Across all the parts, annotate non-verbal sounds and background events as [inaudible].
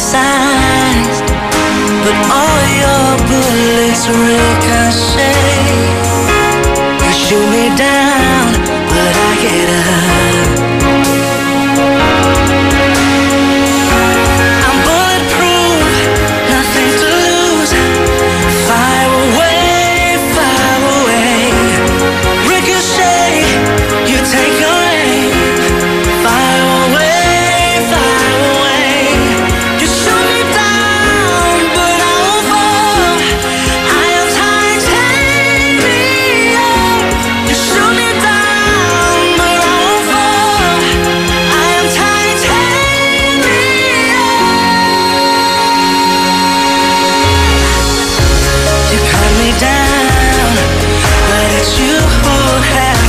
sized, but all your bullets ricochet. You shoot me down. down, but it's you who have.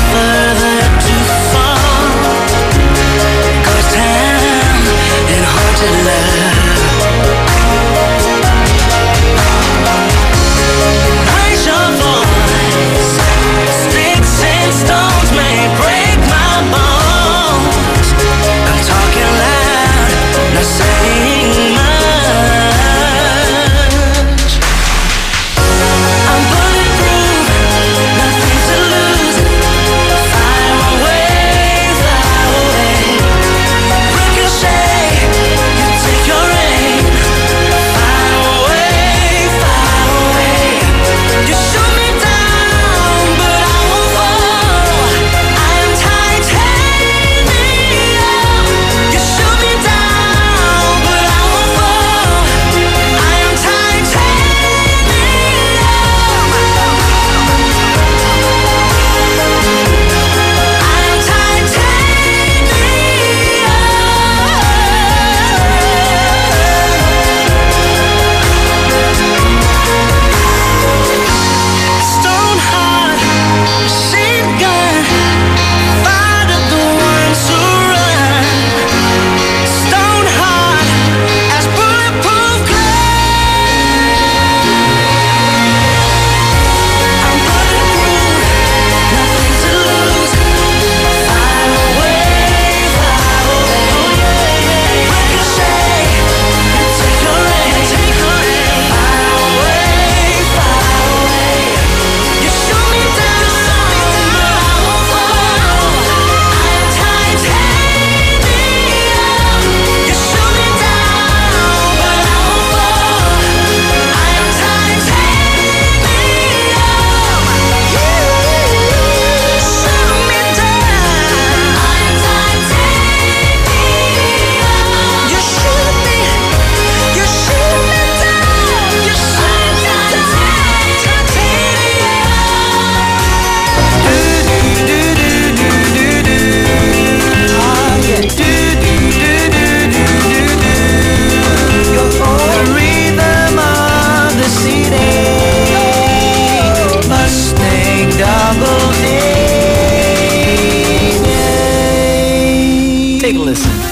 Take a listen.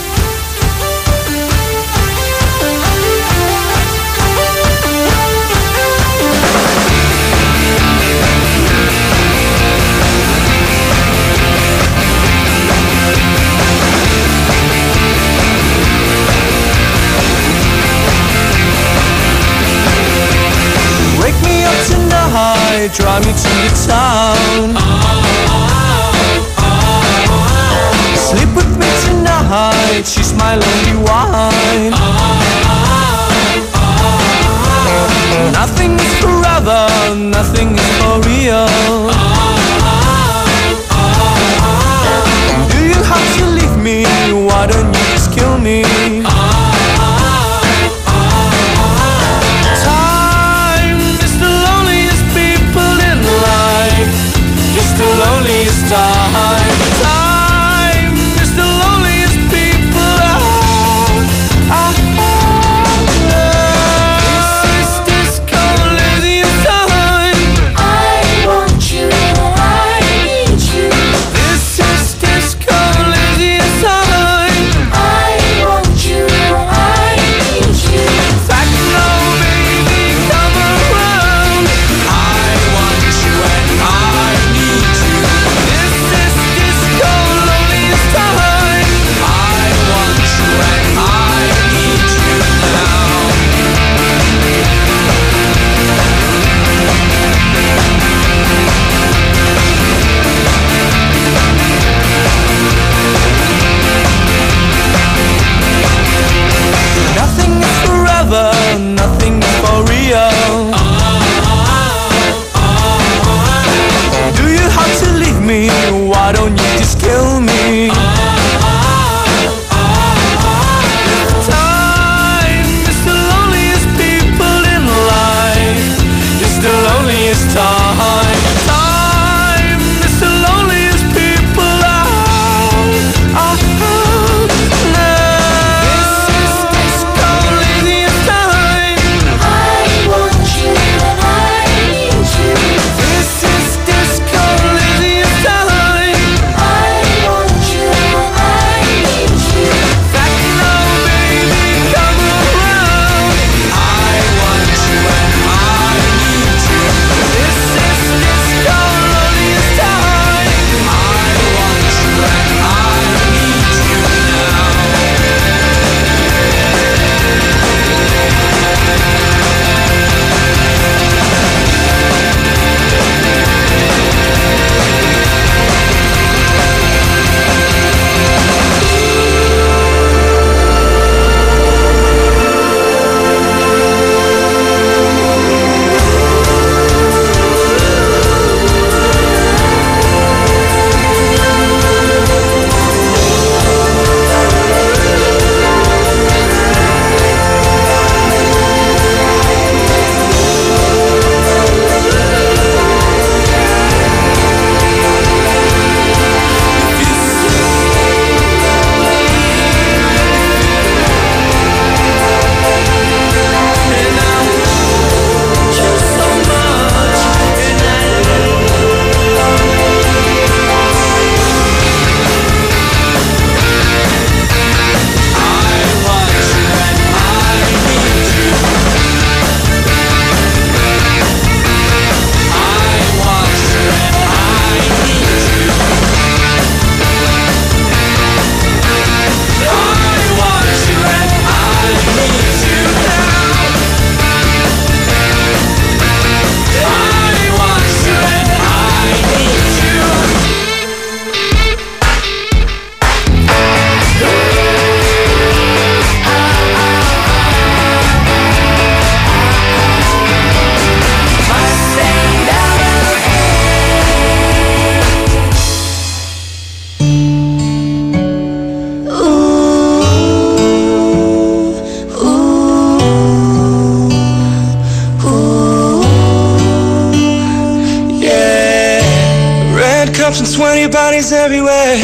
Bodies everywhere.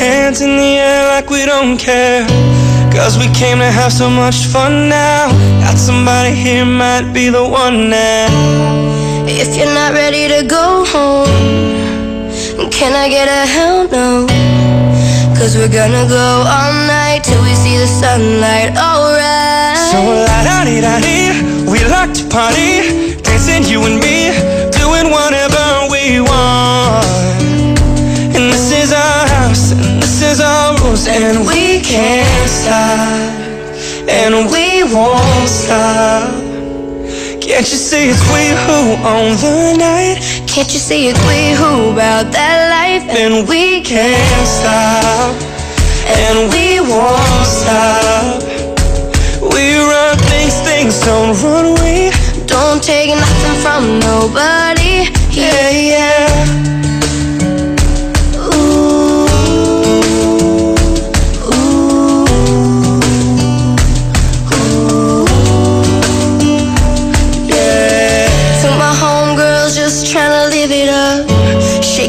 Hands in the air like we don't care. Cause we came to have so much fun now. Got somebody here might be the one now. If you're not ready to go home, can I get a hell no? Cause we're gonna go all night till we see the sunlight, alright. So la da di da di, we to party, dancing you and me, Can't you see it's we who own the night, Can't you see it's we who about that life? and we can't stop, and we won't stop. We run things, things don't run we. Don't take nothing from nobody. Yeah, yeah.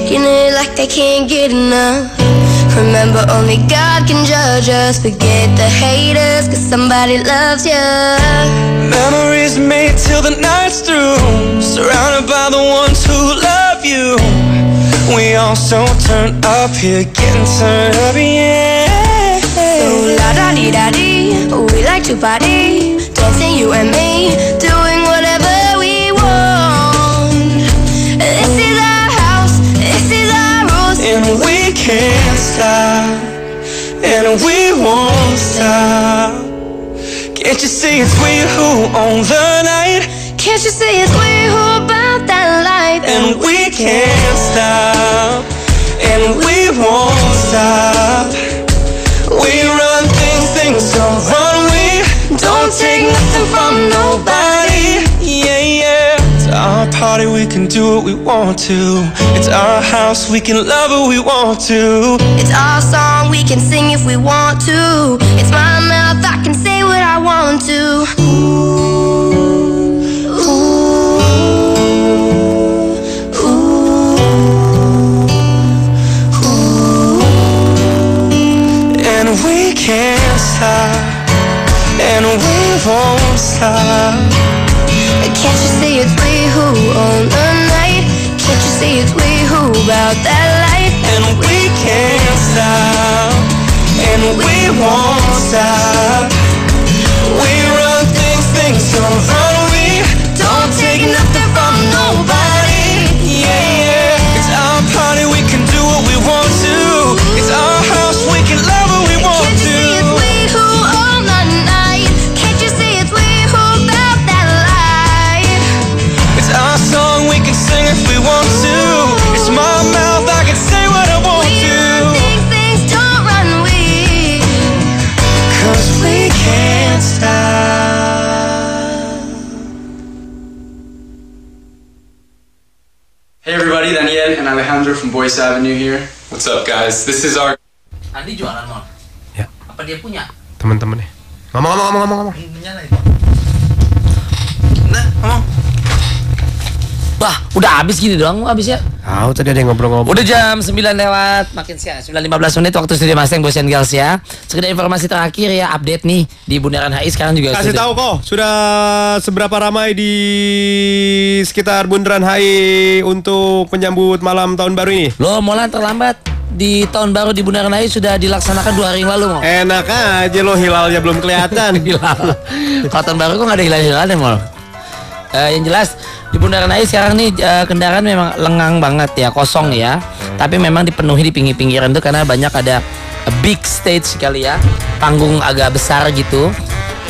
Shaking it like they can't get enough. Remember, only God can judge us. Forget the haters, cause somebody loves you. Memories made till the night's through. Surrounded by the ones who love you. We all so turned up here, getting turned up, yeah. So la da di da di, we like to party, dancing you and me, doing can't stop, and we won't stop. Can't you see it's we who own the night? Can't you see it's we who about that life? And we can't stop, and we won't stop. We run things, things don't run we. Don't take nothing from nobody. Yeah, yeah. It's our party, we can do what we want to. It's our house, we can love who we want to. It's our song, we can sing if we want to. It's my mouth, I can say what I want to. And we can't stop, and we won't stop. Can't you see it's who own the night? Can't you see it's we who about that life? And we can't stop, and we won't stop. We run things, things don't run we. Don't take nothing from nobody. From Boyce Avenue here. What's up guys? This is our Andi jualan mal. Ya. Apa dia punya? teman-teman nih ngomong ngomong ngomong ngomong ngomong Ini nyala itu. Nah, ngomong. Bah, udah habis gini doang habisnya. tahu tadi ada yang ngobrol-ngobrol Udah jam 9 lewat makin siang 9.15 menit waktu studio Mustang Boys and Girls ya. Sekedar informasi terakhir ya update nih di Bundaran HI sekarang juga kasih tahu kok sudah seberapa ramai di sekitar Bundaran HI untuk menyambut malam tahun baru ini Loh, Molan terlambat di tahun baru di Bundaran HI sudah dilaksanakan dua hari yang lalu mau. enak aja lo hilalnya belum kelihatan [laughs] hilal. Kalau tahun baru kok nggak ada hilal-hilalnya mal. Eh, yang jelas di Bundaran HI sekarang nih eh, kendaraan memang lengang banget ya, kosong ya. Tapi memang dipenuhi di pinggir-pinggiran tuh karena banyak ada big stage kali ya, panggung agak besar gitu.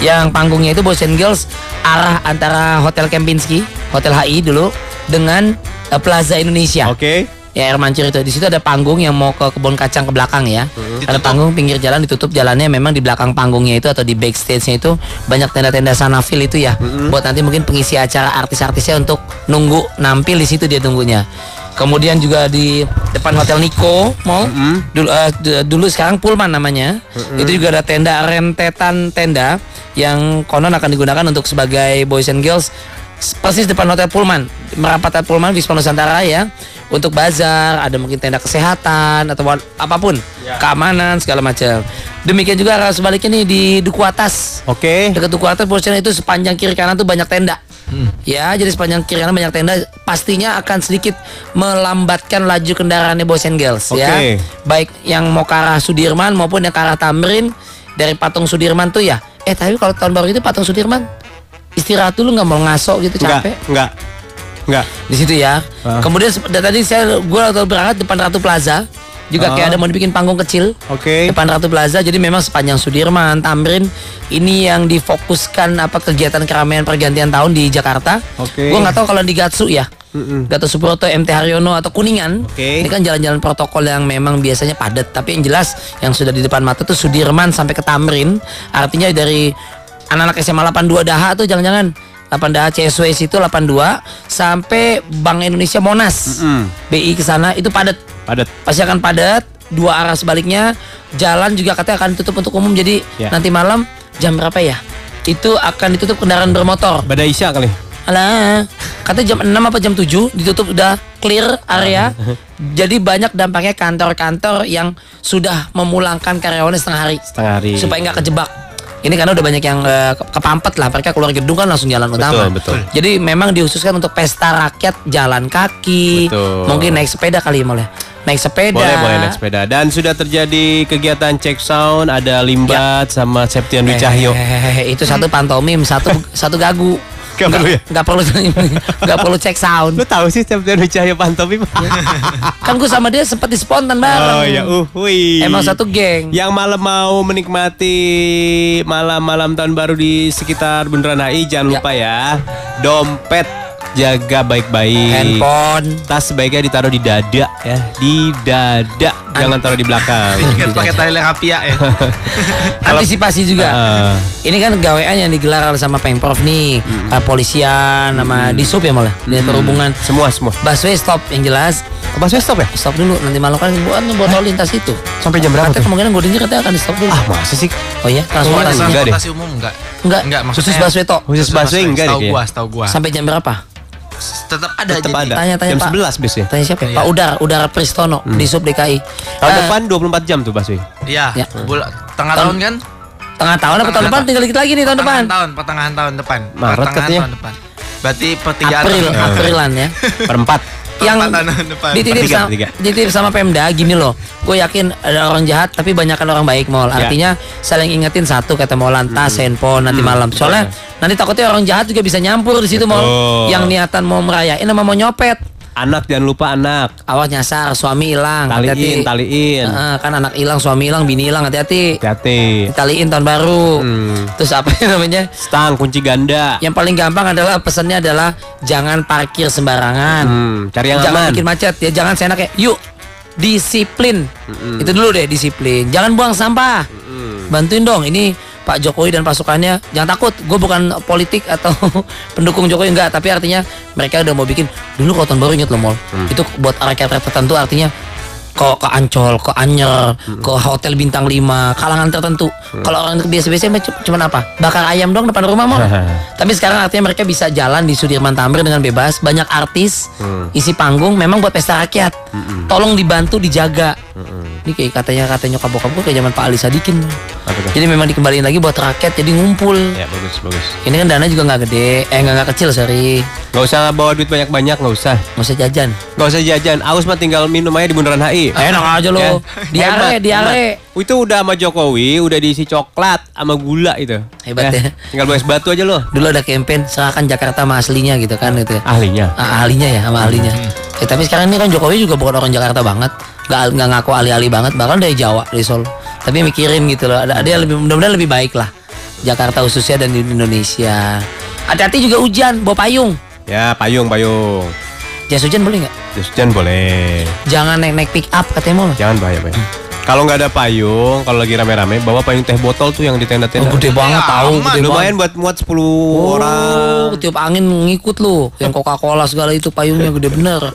Yang panggungnya itu Boys and Girls arah antara Hotel Kempinski, Hotel HI dulu dengan eh, Plaza Indonesia. oke Ya air mancur itu di situ ada panggung yang mau ke kebun kacang ke belakang ya. Ada panggung pinggir jalan ditutup jalannya memang di belakang panggungnya itu atau di backstage-nya itu banyak tenda-tenda sanafil itu ya. Buat nanti mungkin pengisi acara artis-artisnya untuk nunggu nampil di situ dia tunggunya. Kemudian juga di depan Hotel Niko Mall dulu eh, d- dulu sekarang Pullman namanya. Itu juga ada tenda rentetan tenda yang konon akan digunakan untuk sebagai boys and girls persis depan Hotel Pullman merapat Hotel Pullman Wisma Nusantara ya untuk bazar, ada mungkin tenda kesehatan atau apa pun, keamanan segala macam. Demikian juga arah sebaliknya nih di Duku Atas. Oke. Dekat Duku Atas posisinya itu sepanjang kiri kanan tuh banyak tenda. Ya, jadi sepanjang kiri kanan banyak tenda pastinya akan sedikit melambatkan laju kendaraannya Boys and Girls ya. Oke. Baik yang mau ke arah Sudirman maupun yang ke arah Tamrin dari Patung Sudirman tuh ya. Eh, tapi kalau tahun baru itu Patung Sudirman istirahat dulu nggak mau ngaso gitu capek enggak. Enggak. Di situ ya. Ah. Kemudian tadi saya gue waktu berangkat depan Ratu Plaza juga kayak Ah. ada mau dibikin panggung kecil Oke. depan Ratu Plaza. Jadi memang sepanjang Sudirman, Tamrin ini yang difokuskan apa kegiatan keramaian pergantian tahun di Jakarta. Oke. Gue nggak tahu kalau di Gatsu ya. Gatot Subroto, MT Haryono atau Kuningan. Oke. Ini kan jalan-jalan protokol yang memang biasanya padat. Tapi yang jelas yang sudah di depan mata tuh Sudirman sampai ke Tamrin. Artinya dari anak-anak SMA 82 Daha tuh jangan-jangan 8 Daha CSW situ 82 sampai Bank Indonesia Monas. BI ke sana itu padat. Padat. Pasti akan padat. Dua arah sebaliknya jalan juga katanya akan ditutup untuk umum. Jadi Ya. nanti malam jam berapa ya? Itu akan ditutup kendaraan bermotor. Pada Isya kali. Alah, katanya jam 6 apa jam 7 ditutup udah clear area. [laughs] Jadi banyak dampaknya kantor-kantor yang sudah memulangkan karyawannya setengah hari Setengah hari. supaya nggak kejebak. Ini karena udah banyak yang ke- kepampet lah, mereka keluar gedung kan langsung jalan utama. betul. Jadi memang dihususkan untuk pesta rakyat jalan kaki, Betul. mungkin naik sepeda kali malah. Naik sepeda. Boleh boleh naik sepeda. Dan sudah terjadi kegiatan check sound, ada Limbat sama Septian Dwi Cahyo. Eh, itu satu pantomim, satu satu gagu. Nggak perlu ya? Nggak perlu, [laughs] nggak perlu cek sound. Lu tahu sih Septian Dwi Cahyo pantomim? [laughs] Kan gue sama dia sempat di spontan bareng. oh ya, uh, wih. Emang satu geng. Yang malam mau menikmati malam-malam tahun baru di sekitar Bundaran HI jangan Ya. lupa ya. Dompet jaga baik-baik. Handphone. Tas sebaiknya ditaruh di dada ya, di dada. Jangan taruh di belakang. [laughs] Kan pakai tali rapia ya. [laughs] Antisipasi juga. Ah, Ini kan gawean yang digelar sama Pemprov nih, kepolisian, sama Disub ya malah, Dinas Perhubungan. semua semua. Busway stop yang jelas. Apa saya stop ya? Stop dulu nanti malam kan buat botol lintas itu. Sampai jam berapa Katanya kemungkinan gue dengar katanya akan di stop dulu. Ah, masa sih? Oh iya, transportasi. enggak deh. Transportasi umum enggak? Enggak, Enggak, khusus maksudnya- busway tok. Khusus busway enggak deh Tahu gua, tahu gua. Sampai jam berapa? Tetap ada Tetap jadi. ada. Tanya-tanya, jam Pak. 11 bis ya. Tanya siapa ya? Pak Udara, Udara Pristono di Sub DKI. Tahun Eh, depan 24 jam tuh busway. Iya, Ya. tengah Tahun- tahun kan? Tengah tahun apa tahun depan? Tinggal dikit lagi nih tahun depan. Tahun, pertengahan tahun depan. Maret pertengahan katanya. tahun depan. Berarti pertigaan April, tahun- Aprilan ya. Perempat. [laughs] yang dititip sama, dititip sama Pemda gini loh. Gue yakin ada orang jahat tapi banyak orang baik mall. Ya. Artinya saling ingetin satu kata mau lantas handphone nanti malam. Soalnya nanti takutnya orang jahat juga bisa nyampur di situ mall. Yang niatan mau merayain sama mau nyopet. Anak jangan lupa anak. Awas nyasar, suami hilang. Taliin, hati-hati. taliin. Heeh, kan anak hilang, suami hilang, bini hilang, hati-hati. Hati-hati. Taliin tahun baru. Hmm. Terus apa [laughs] namanya? Stang kunci ganda. Yang paling gampang adalah pesannya adalah jangan parkir sembarangan. Hmm, cari yang jangan aman. bikin macet ya, jangan seenaknya. Yuk, disiplin. Itu dulu deh disiplin. Jangan buang sampah. Bantuin dong ini Pak Jokowi dan pasukannya. Jangan takut, gue bukan politik atau [laughs] pendukung Jokowi enggak, tapi artinya mereka udah mau bikin dulu kalau tahun baru inget loh mall. Itu buat rakyat-rakyat tertentu artinya ke ke Ancol, ke Anyer, ke hotel bintang 5, kalangan tertentu. Kalau orang biasa-biasa mah cu- cuman apa? Bakar ayam dong depan rumah mall. Tapi sekarang artinya mereka bisa jalan di Sudirman Tamrin dengan bebas. Banyak artis isi panggung memang buat pesta rakyat. Tolong dibantu dijaga. Ini kayak katanya katanya nyokap bokap gue kayak zaman Pak Ali Sadikin. Jadi memang dikembaliin lagi buat rakyat jadi ngumpul. Ya bagus bagus. Ini kan dana juga nggak gede, eh nggak nggak kecil sorry, Gak usah bawa duit banyak-banyak, gak usah. nggak usah jajan. Gak usah jajan. Aus mah tinggal minum aja di bundaran HI. Enak aja lo, Ya. diare Hebat, diare. hebat. Itu udah sama Jokowi, udah diisi coklat sama gula itu. Hebat ya. Tinggal bawa es batu aja loh. Dulu ada campaign serahkan Jakarta sama aslinya gitu kan gitu. ya. Ahlinya. Ah, ahlinya ya sama ahlinya. Ya, tapi sekarang ini kan Jokowi juga bukan orang Jakarta banget, nggak nggak ngaku ahli-ahli banget, bahkan dari Jawa dari Solo. Tapi mikirin gitu loh, ada dia lebih mudah-mudahan lebih baik lah. Jakarta khususnya dan di Indonesia. Hati-hati juga hujan, bawa payung. Ya payung payung. Jas hujan boleh nggak? Jas hujan boleh. Jangan naik naik pick up katanya mau. Jangan bahaya bahaya. Kalau nggak ada payung, kalau lagi rame-rame, bawa payung teh botol tuh yang di tenda-tenda. Oh, gede banget tahu, gede Lumayan banget. buat muat 10 Oh, orang. tiup angin ngikut lu. Yang Coca-Cola segala itu payungnya gede bener.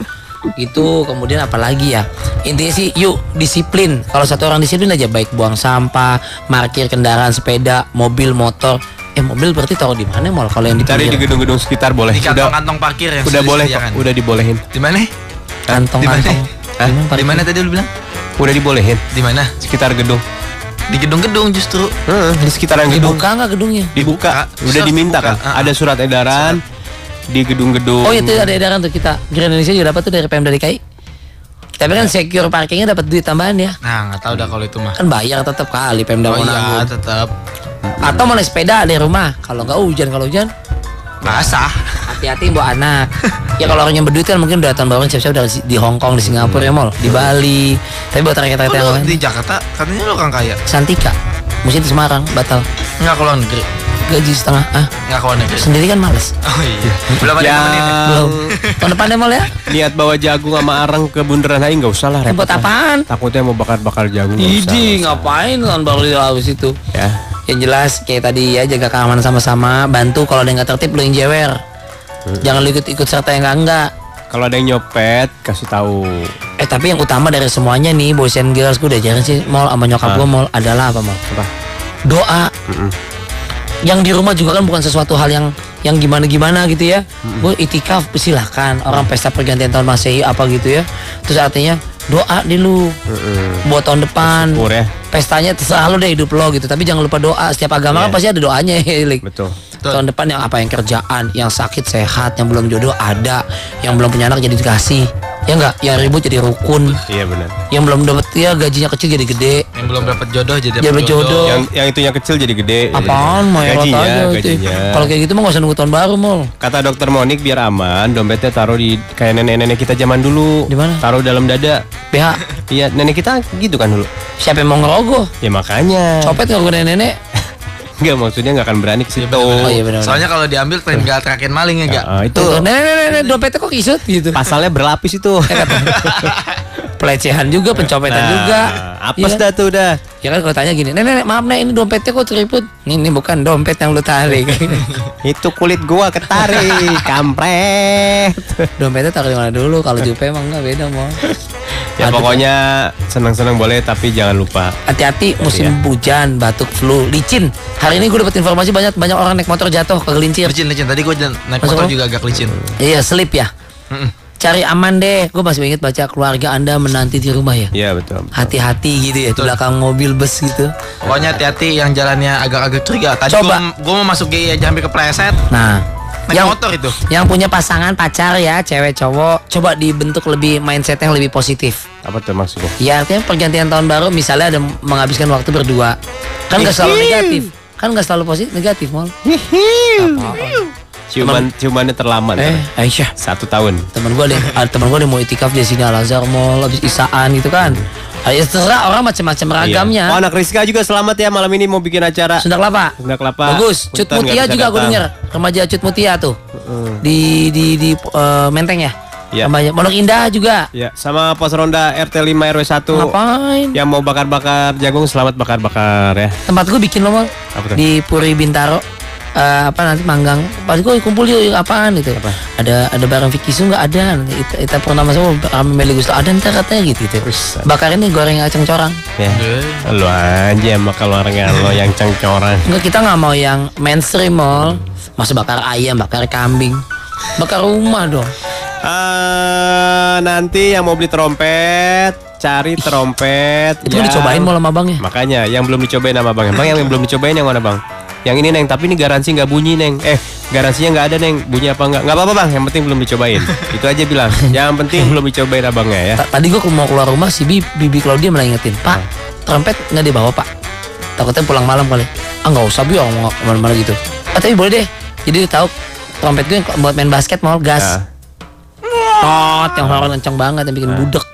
Itu kemudian apalagi ya intinya sih yuk disiplin kalau satu orang disiplin aja baik buang sampah parkir kendaraan sepeda mobil motor eh mobil berarti taruh di mana mal kalau yang di Cari di gedung-gedung sekitar boleh. Di Udah, kantong-kantong parkir yang udah sudah boleh kok, udah dibolehin. Di mana? kantong Di mana? kantong. Hah? Di mana tadi lu bilang? Udah dibolehin Di mana? sekitar gedung. Di gedung-gedung justru. Heeh, di sekitaran gedung. Dibuka nggak gedungnya? Dibuka. Dibuka. Udah diminta kan? Ada surat edaran di gedung-gedung. Oh itu ada edaran tuh kita. Grand Indonesia juga dapat tuh dari Pemda DKI. Tapi kan secure parkingnya dapat duit tambahan ya. Nah, nggak tahu dah kalau itu mah. Kan bayar tetap kali Pemda Oh mau iya, nanggung. tetap Atau mau naik sepeda dari rumah. Kalau nggak hujan, kalau hujan basah. hati-hati bawa anak. [laughs] ya kalau orang yang berduit kan mungkin udah tahun baru siap-siap udah di Hong Kong, di Singapura ya mal, di Bali. Tapi buat rakyat-rakyat yang Kalau lain, di Jakarta katanya lu orang kaya. Santika, mesti di Semarang batal Enggak ke luar negeri. gaji setengah ah Enggak ke luar negeri. sendiri kan males Oh iya. Belum ada yang ya? Yang belum tahun depan deh mal ya niat bawa jagung sama arang ke bundaran HI nggak usah lah repot. buat apaan Takutnya mau bakar-bakar jagung nggak usah. Idi ngapain tahun baru di laut itu Ya. Yang jelas kayak tadi ya jaga keamanan sama-sama. Bantu kalau ada yang nggak tertib lu yang jewer. Jangan lu ikut-ikut serta yang enggak enggak Kalau ada yang nyopet kasih tahu. eh tapi yang utama dari semuanya nih boys and girls gue udah jarang sih mal sama nyokap Ah. gue mal adalah apa mal Apa? doa. Yang di rumah juga kan bukan sesuatu hal yang yang gimana gimana gitu ya. Gue itikaf silahkan orang pesta pergantian tahun masehi apa gitu ya. Terus artinya doa di lu. Buat tahun depan. Syukur ya. pestanya terserah lu deh hidup lo gitu. Tapi jangan lupa doa. Setiap agama kan Iya. pasti ada doanya [laughs] ya Lik. Betul. tahun depan yang apa? Yang kerjaan yang sakit sehat yang belum jodoh ada. Yang belum punya anak jadi dikasih ya enggak yang ribut jadi rukun Iya benar. yang belum dapet ya gajinya kecil jadi gede Yang belum dapat jodoh jadi dapat jodoh. Yang yang itunya kecil jadi gede. apaan mah ya gajinya, aja gajinya. kalau kayak gitu mah gak usah nunggu tahun baru mal Kata dokter Monik biar aman, dompetnya taruh di kayak nenek-nenek kita zaman dulu. Di mana? Taruh dalam dada. BH Iya, nenek kita gitu kan dulu. siapa yang mau ngerogoh Ya makanya. copet ngerogoh nenek Enggak maksudnya nggak akan berani ke situ. oh iya benar Soalnya kalau diambil tinggal terakhir maling ya enggak? Ah, itu tuh nenek nenek nenek dompetnya kok kisut gitu pasalnya berlapis itu. [laughs] pelecehan juga pencopetan Nah, juga Apes Iya kan? dah tuh dah. ya kan kalau tanya gini nenek nenek maaf nek ini dompetnya kok keriput ini, ini bukan dompet yang lu tarik [laughs] Itu kulit gua ketarik, [laughs] kampret. dompetnya taruh di mana dulu kalau jupe emang enggak beda mau Ya Aduh. pokoknya senang-senang boleh tapi jangan lupa. hati-hati musim Iya. hujan batuk flu licin hari ini gue dapat informasi banyak banyak orang naik motor jatuh kegelincir Licin licin. Tadi gue naik Masuk motor lo? juga agak licin. iya slip ya cari aman deh gue masih ingat baca keluarga anda menanti di rumah ya Iya betul. hati-hati gitu ya di belakang mobil bus gitu Pokoknya hati-hati yang jalannya agak-agak curiga. Tadi Coba. gue gue mau masuk GI aja hampir kepleset. nah yang motor itu. yang punya pasangan pacar ya cewek cowok coba dibentuk lebih mindset yang lebih positif Apa tuh maksudnya? ya artinya pergantian tahun baru misalnya ada menghabiskan waktu berdua kan nggak selalu negatif kan nggak selalu positif negatif mal Ciuman ciumannya terlama. eh. Aisyah Satu tahun. teman gue deh ada teman gue mau itikaf di sini Al Azhar Mall habis isaan gitu kan Ah, ya terserah orang macam-macam ragamnya. Iya. Oh anak Rizka juga selamat ya malam ini mau bikin acara. Sunda Kelapa? Sunda Kelapa. bagus. Cut Mutia juga gue denger. Remaja Cut Mutia tuh. Di di di eh, Menteng ya? Iya. Remaja Pondok Indah juga. Ya, sama pos ronda RT 5 RW 1 ngapain? Yang mau bakar-bakar jagung selamat bakar-bakar ya. tempat gue bikin loh di Puri Bintaro Eh, apa nanti manggang. Pas gue kumpul yuk apaan gitu. Ada ada barang Vicky Su nggak ada nanti kita, kita pernah masuk kami Meli Gusto. Ada ntar katanya gitu gitu. Bakar ini goreng aceng corang Ya. Lu aja sama keluarga lo yang cengcoran. Enggak kita nggak mau yang mainstream mall masa bakar ayam bakar kambing. Bakar rumah dong. Eh, nanti yang mau beli trompet, cari trompet. itu kan dicobain mau sama bang ya Makanya yang belum dicobain sama bang. Bang yang belum dicobain yang mana bang? Yang ini neng, tapi ini garansi nggak bunyi neng. Eh, garansinya nggak ada neng. Bunyi apa nggak? Nggak apa-apa bang. Yang penting belum dicobain. [laughs] Itu aja bilang. Yang penting belum dicobain abangnya ya. Ta- tadi gue mau keluar rumah si Bibi, Bibi Claudia malah ingetin pak trompet nggak dibawa pak takutnya pulang malam kali ah nggak usah bi mau ke mana-mana gitu ah tapi boleh deh jadi tahu trompet gue yang buat main basket mau gas tot yang horor kenceng banget yang bikin budek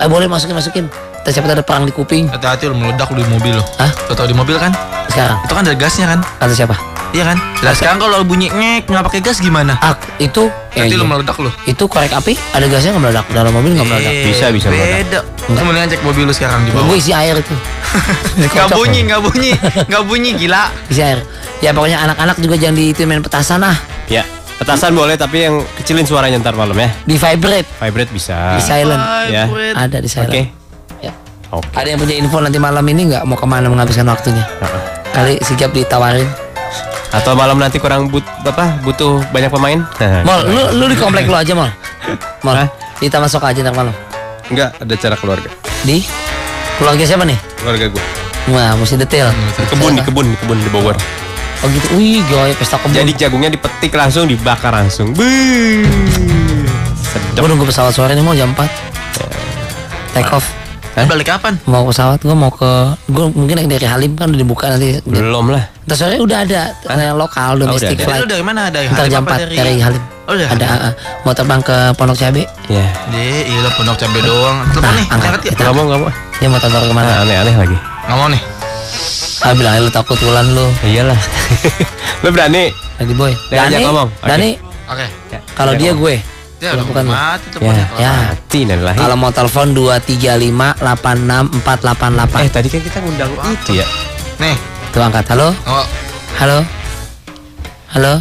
eh boleh masukin masukin Ntar siapa ada perang di kuping Hati-hati lu meledak lu di mobil lo. Hah? Lo tau di mobil kan? sekarang Itu kan ada gasnya kan? kata siapa Iya kan? Nah sekarang kalau bunyi ngek nggak pakai gas gimana? ah itu Nanti lu iya. meledak lu. itu korek api ada gasnya nggak meledak dalam mobil nggak meledak Eh, Bisa, bisa meledak. Beda. Mendingan cek mobil lu sekarang di bawah. gue isi air itu [laughs] Gak bunyi, gak bunyi, [laughs] gak bunyi gila. isi air ya pokoknya anak-anak juga jangan di itu main petasan ah Ya. Petasan boleh tapi yang kecilin suaranya ntar malam ya. di vibrate Vibrate bisa. di silent Ya. Ada di Oke. silent Oke. ada yang punya info nanti malam ini nggak mau ke mana menghabiskan waktunya kali sigap ditawarin Atau malam nanti kurang but apa butuh banyak pemain? [laughs] Mol lu lu di komplek lu aja mal mal Hah? Kita masuk aja ntar malam. Enggak, ada acara keluarga. Di keluarga siapa nih? Keluarga gue. Wah, mesti detail. Di kebun, di kebun, di kebun di Bogor. Oh gitu. Wih, gaya pesta kebun. Jadi jagungnya dipetik langsung, dibakar langsung. Sedap. gue nunggu pesawat sore nih mau jam 4 Take off. Balik kapan? Mau pesawat gue mau ke gue mungkin naik dari Halim kan udah dibuka nanti. Belum lah. Ntar sore udah ada karena lokal domestic ada. flight. Lu dari mana? Ntar Halim jam apa 4 dari, Halim. Oh, ada ah. mau terbang ke Pondok Cabe. Ya. Deh, iya pondok cabe doang. Telepon Nah, nih, angkat. angkat ya. Kita- Nggak mau, nggak mau. Dia mau terbang ke mana? Nah, aneh-aneh lagi. Nggak mau nih. Ah bilang lu takut ulan lu. Iyalah. [laughs] Lu berani? Lagi boy. Oke. Dani, Oke. kalau Dia dia ngomong. gue. Ya, lu. mati teleponnya. Ya. Mati lah. Kalau mau telepon 235 86 Eh 488. tadi kan kita ngundang itu ya. Nih. Tuh angkat. Halo? Oh, Halo? Halo?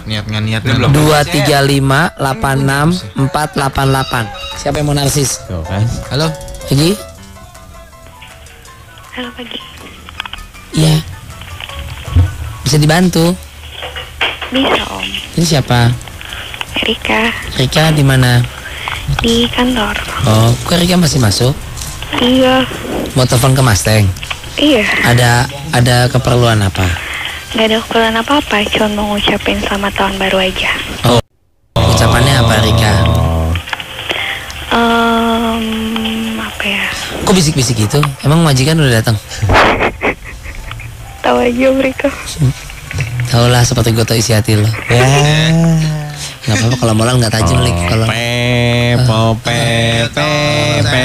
niat nggak niat Dia nggak. belum. 235 86 488. Siapa yang mau narsis? Tuh kan. Halo. Lagi? Halo pagi. Iya. Bisa dibantu. Bisa om. Ini siapa? Erika Rika di mana? di kantor. Oh, kok Rika masih masuk? Iya. Mau telepon ke Mas Teng? Iya. Ada ada keperluan apa? Gak ada keperluan apa-apa. Cuma mau ngucapin selamat tahun baru aja. Ucapannya apa Rika? Ehm, apa ya? Kok bisik-bisik gitu? Emang majikan udah datang? Tahu aja mereka. Tahu lah seperti gue tau isi hati lo. Ya. Nggak apa-apa kalau moral nggak tajam lik. Kalau Pe, po, pe, pe, pe,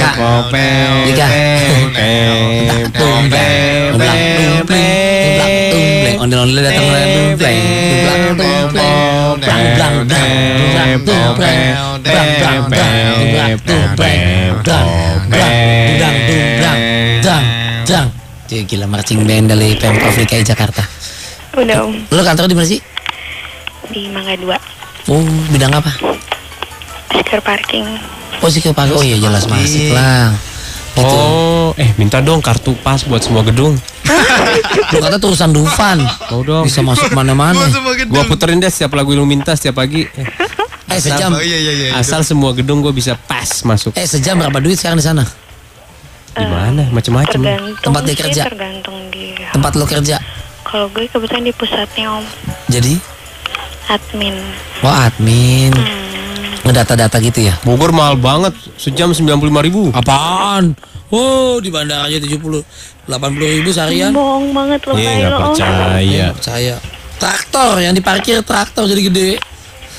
pe, pe, pe, pe, pe, pe, Tumblak tumbleng Ondel-ondel datang Tumblak Tumblak blang Tumblak tumbleng Blang blang Blang tumblak Dang Dang gila marching band dari Pemprov DKI Jakarta Udah om. Lo kantor di mana sih? Di Mangga 2. Oh bidang apa? Stiker parking. Oh sih ke Oh iya jelas masuk lah Gitu Oh, eh minta dong kartu pas buat semua gedung. [laughs] Lu kata tulisan Dufan Mau dong. Bisa masuk mana-mana Gua puterin deh setiap lagu lu minta setiap pagi. Eh, Eh sejam Oh iya iya iya. Asal semua gedung gua bisa pas masuk. Eh sejam berapa duit sekarang di sana? Gimana? Macem-macem. Tergantung Tempat dia kerja. Tergantung dia. Tempat lo kerja Kalau gue kebetulan di pusatnya om. Jadi Admin. Wah admin Hmm. Ngedata-data gitu ya Bogor mahal banget, sejam 95 ribu. Apaan? Oh di bandara aja 70 80 ribu seharian Bohong banget lo Iya nggak percaya. Nggak percaya Traktor yang diparkir traktor jadi gede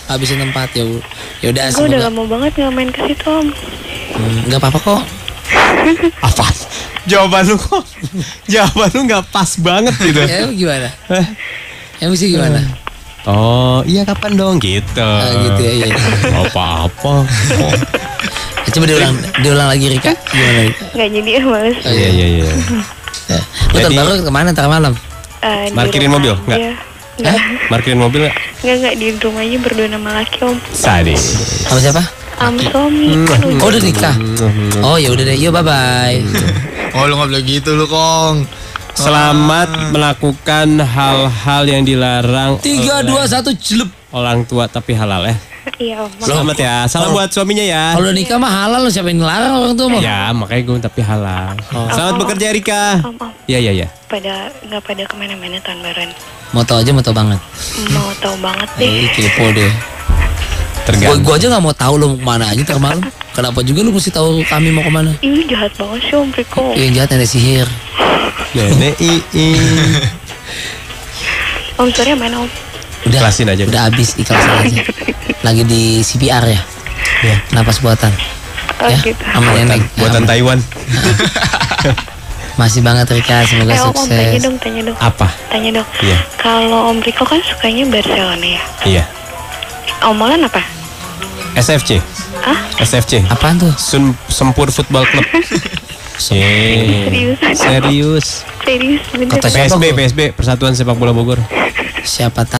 Habisin tempat ya Bu. ya udah Gue udah lama banget nggak main ke situ om. Hmm, nggak apa-apa kok [laughs] Apa? Jawaban lu kok? Jawaban lu nggak pas banget gitu. ya gimana emang sih gimana Oh iya kapan dong gitu. Ah, gitu ya iya. [laughs] Apa-apa. Ya, [laughs] coba diulang diulang lagi Rika gimana Nggak jadi ya males. Oh, Iya iya iya. Ya. Lu Jadi- tahun baru ke mana ntar malam Eh, Parkirin rumah mobil? aja. Nggak? Nggak. Markirin mobil nggak? Nggak nggak di rumah aja berdua nama laki om. Sadis. sama siapa Am suami. Kan oh udah nikah oh ya udah deh yuk bye bye Oh lu nggak boleh gitu lu kong. Selamat melakukan hal-hal yang dilarang tiga dua satu jelep orang tua tapi halal ya. Iya. Selamat ya. Salam buat suaminya ya. kalau nikah mah halal lo siapa yang ngelarang orang tua mah Ya makanya gue tapi halal. Selamat bekerja Rika. Om om. Iya iya iya. Pada nggak pada ke mana-mana tahun baruan. mau tau aja mau tau banget Mau tahu banget deh. Eh, kepo deh Gua, Tergantung. gua aja nggak mau tahu lo mau ke mana aja ntar malam. Kenapa juga lu mesti tahu kami mau ke mana? Ih jahat banget sih om Riko. Yang jahat nenek sihir. Nenek ii. [laughs] Om sorry mana om? Udah, Ikhlasin aja. Udah habis ikhlasin aja. Lagi di CPR ya. Ya, napas buatan. Oh ya, gitu. sama nenek. Buatan Ya, Taiwan. [laughs] Masih banget Rika, semoga Eh om, om tanya sukses. dong, tanya dong. Apa? Tanya dong. Iya. Kalau Om Riko kan sukanya Barcelona ya. Iya. Om Molan apa? SFC. Hah? SFC. Apaan tuh? Sun Sempur Football Club. [laughs] Serius? serius. Serius PSB? PSB, Persatuan Sepak Bola Bogor. Siapa tahu